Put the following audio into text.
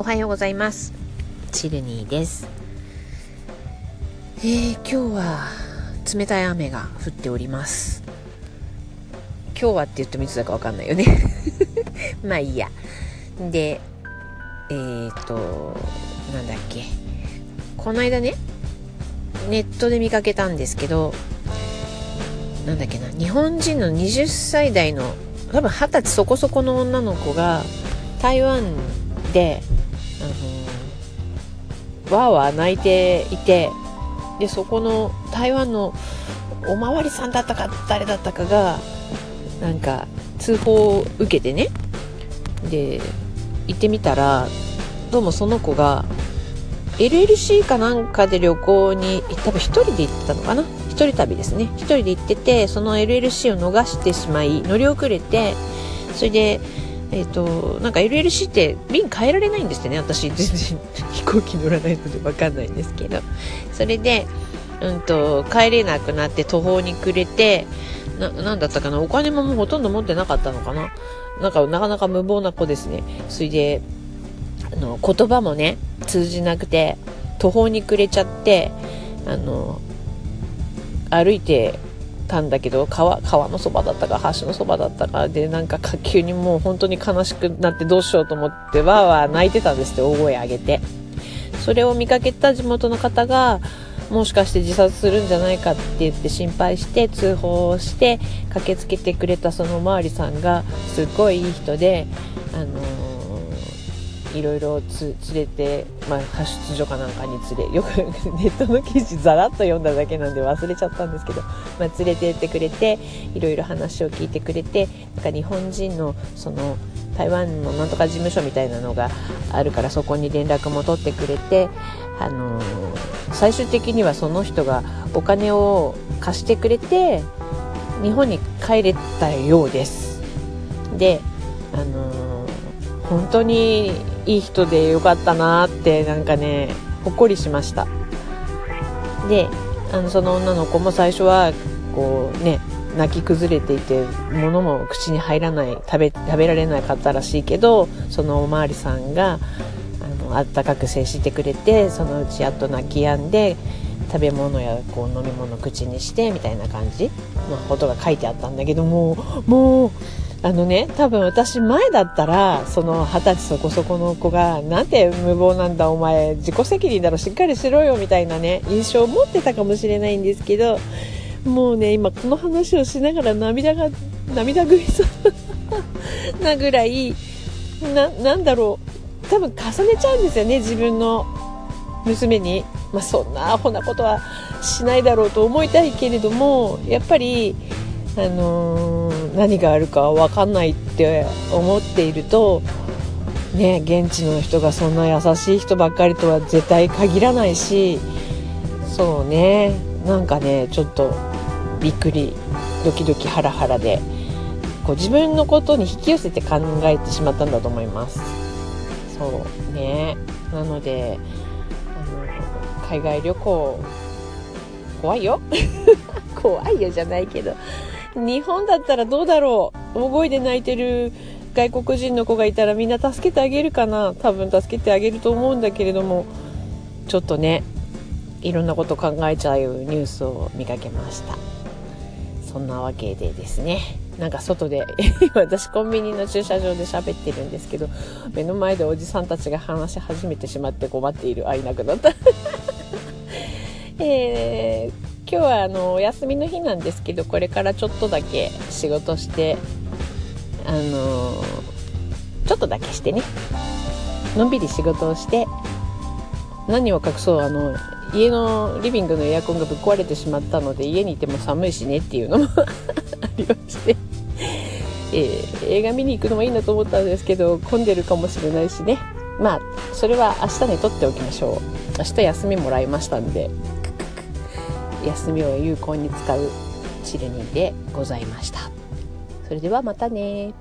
おはようございます。チルニーです。えー、今日は冷たい雨が降っております。今日はって言ってもいつだかわかんないよね。まあいいや。でえーとなんだっけ。この間ねネットで見かけたんですけどなんだっけな。日本人の20歳代の多分二十歳そこそこの女の子が台湾で、あのわーわー泣いていてでそこの台湾のおまわりさんだったか誰だったかがなんか通報を受けてね。で行ってみたらどうもその子が LLC かなんかで旅行に多分1人で行ってたのかな。1人旅ですね。1人で行っててその LLC を逃してしまい乗り遅れてそれでえっ、ー、となんか LLC って便変えられないんですってね私全然。飛行機乗らないので分かんないんですけど。それでうんと帰れなくなって途方に暮れてな、なんだったかなお金ももうほとんど持ってなかったのかな。なんかなかなか無謀な子ですね。それで、あの、言葉もね、通じなくて、途方に暮れちゃって、あの、歩いてたんだけど、川、川のそばだったか、橋のそばだったかで、なんか急にもう本当に悲しくなってどうしようと思って、わーわー泣いてたんですって、大声上げて。それを見かけた地元の方が、もしかして自殺するんじゃないかって言って心配して通報して駆けつけてくれたそのおまわりさんがすっごいいい人で、あのー、いろいろ連れて、まあ、派出所かなんかに連れよくネットの記事ざらっと読んだだけなんで忘れちゃったんですけど、まあ、連れてってくれていろいろ話を聞いてくれてなんか日本人のその台湾のなんとか事務所みたいなのがあるからそこに連絡も取ってくれてあの最終的にはその人がお金を貸してくれて日本に帰れたようです。であの本当にいい人でよかったなってなんかねほっこりしました。であのその女の子も最初はこうね泣き崩れていて物も口に入らない食べ食べられなかったらしいけどそのおまわりさんがあったかく接してくれてそのうちやっと泣き止んで食べ物やこう飲み物口にしてみたいな感じのことが書いてあったんだけどももうあのね多分私前だったらその二十歳そこそこの子がなんて無謀なんだお前自己責任だろしっかりしろよみたいなね印象を持ってたかもしれないんですけどもうね今この話をしながら涙が涙ぐいそうなぐらいななんだろう多分重ねちゃうんですよね自分の娘に、まあ、そんなアホなことはしないだろうと思いたいけれどもやっぱり、あのー、何があるか分かんないって思っていると、ね、現地の人がそんな優しい人ばっかりとは絶対限らないしそうねなんかねちょっとびっくりドキドキハラハラでこう自分のことに引き寄せて考えてしまったんだと思います。そうねなのであの海外旅行怖いよ 怖いよじゃないけど日本だったらどうだろう。大声で泣いてる外国人の子がいたらみんな助けてあげるかな。多分助けてあげると思うんだけれども。ちょっとねいろんなこと考えちゃうニュースを見かけました。そんなわけでですね。なんか外で 私コンビニの駐車場で喋ってるんですけど目の前でおじさんたちが話し始めてしまって困っているあいなくなった。えー、今日はあのお休みの日なんですけどこれからちょっとだけ仕事してあのちょっとだけしてね。のんびり仕事をして何を隠そうあの家のリビングのエアコンがぶっ壊れてしまったので家にいても寒いしねっていうのも ありまして。えー、映画見に行くのもいいなと思ったんですけど混んでるかもしれないしね。まあそれは明日にとっておきましょう。明日休みもらいましたんで。休みを有効に使うチルニーでございました。それではまたね。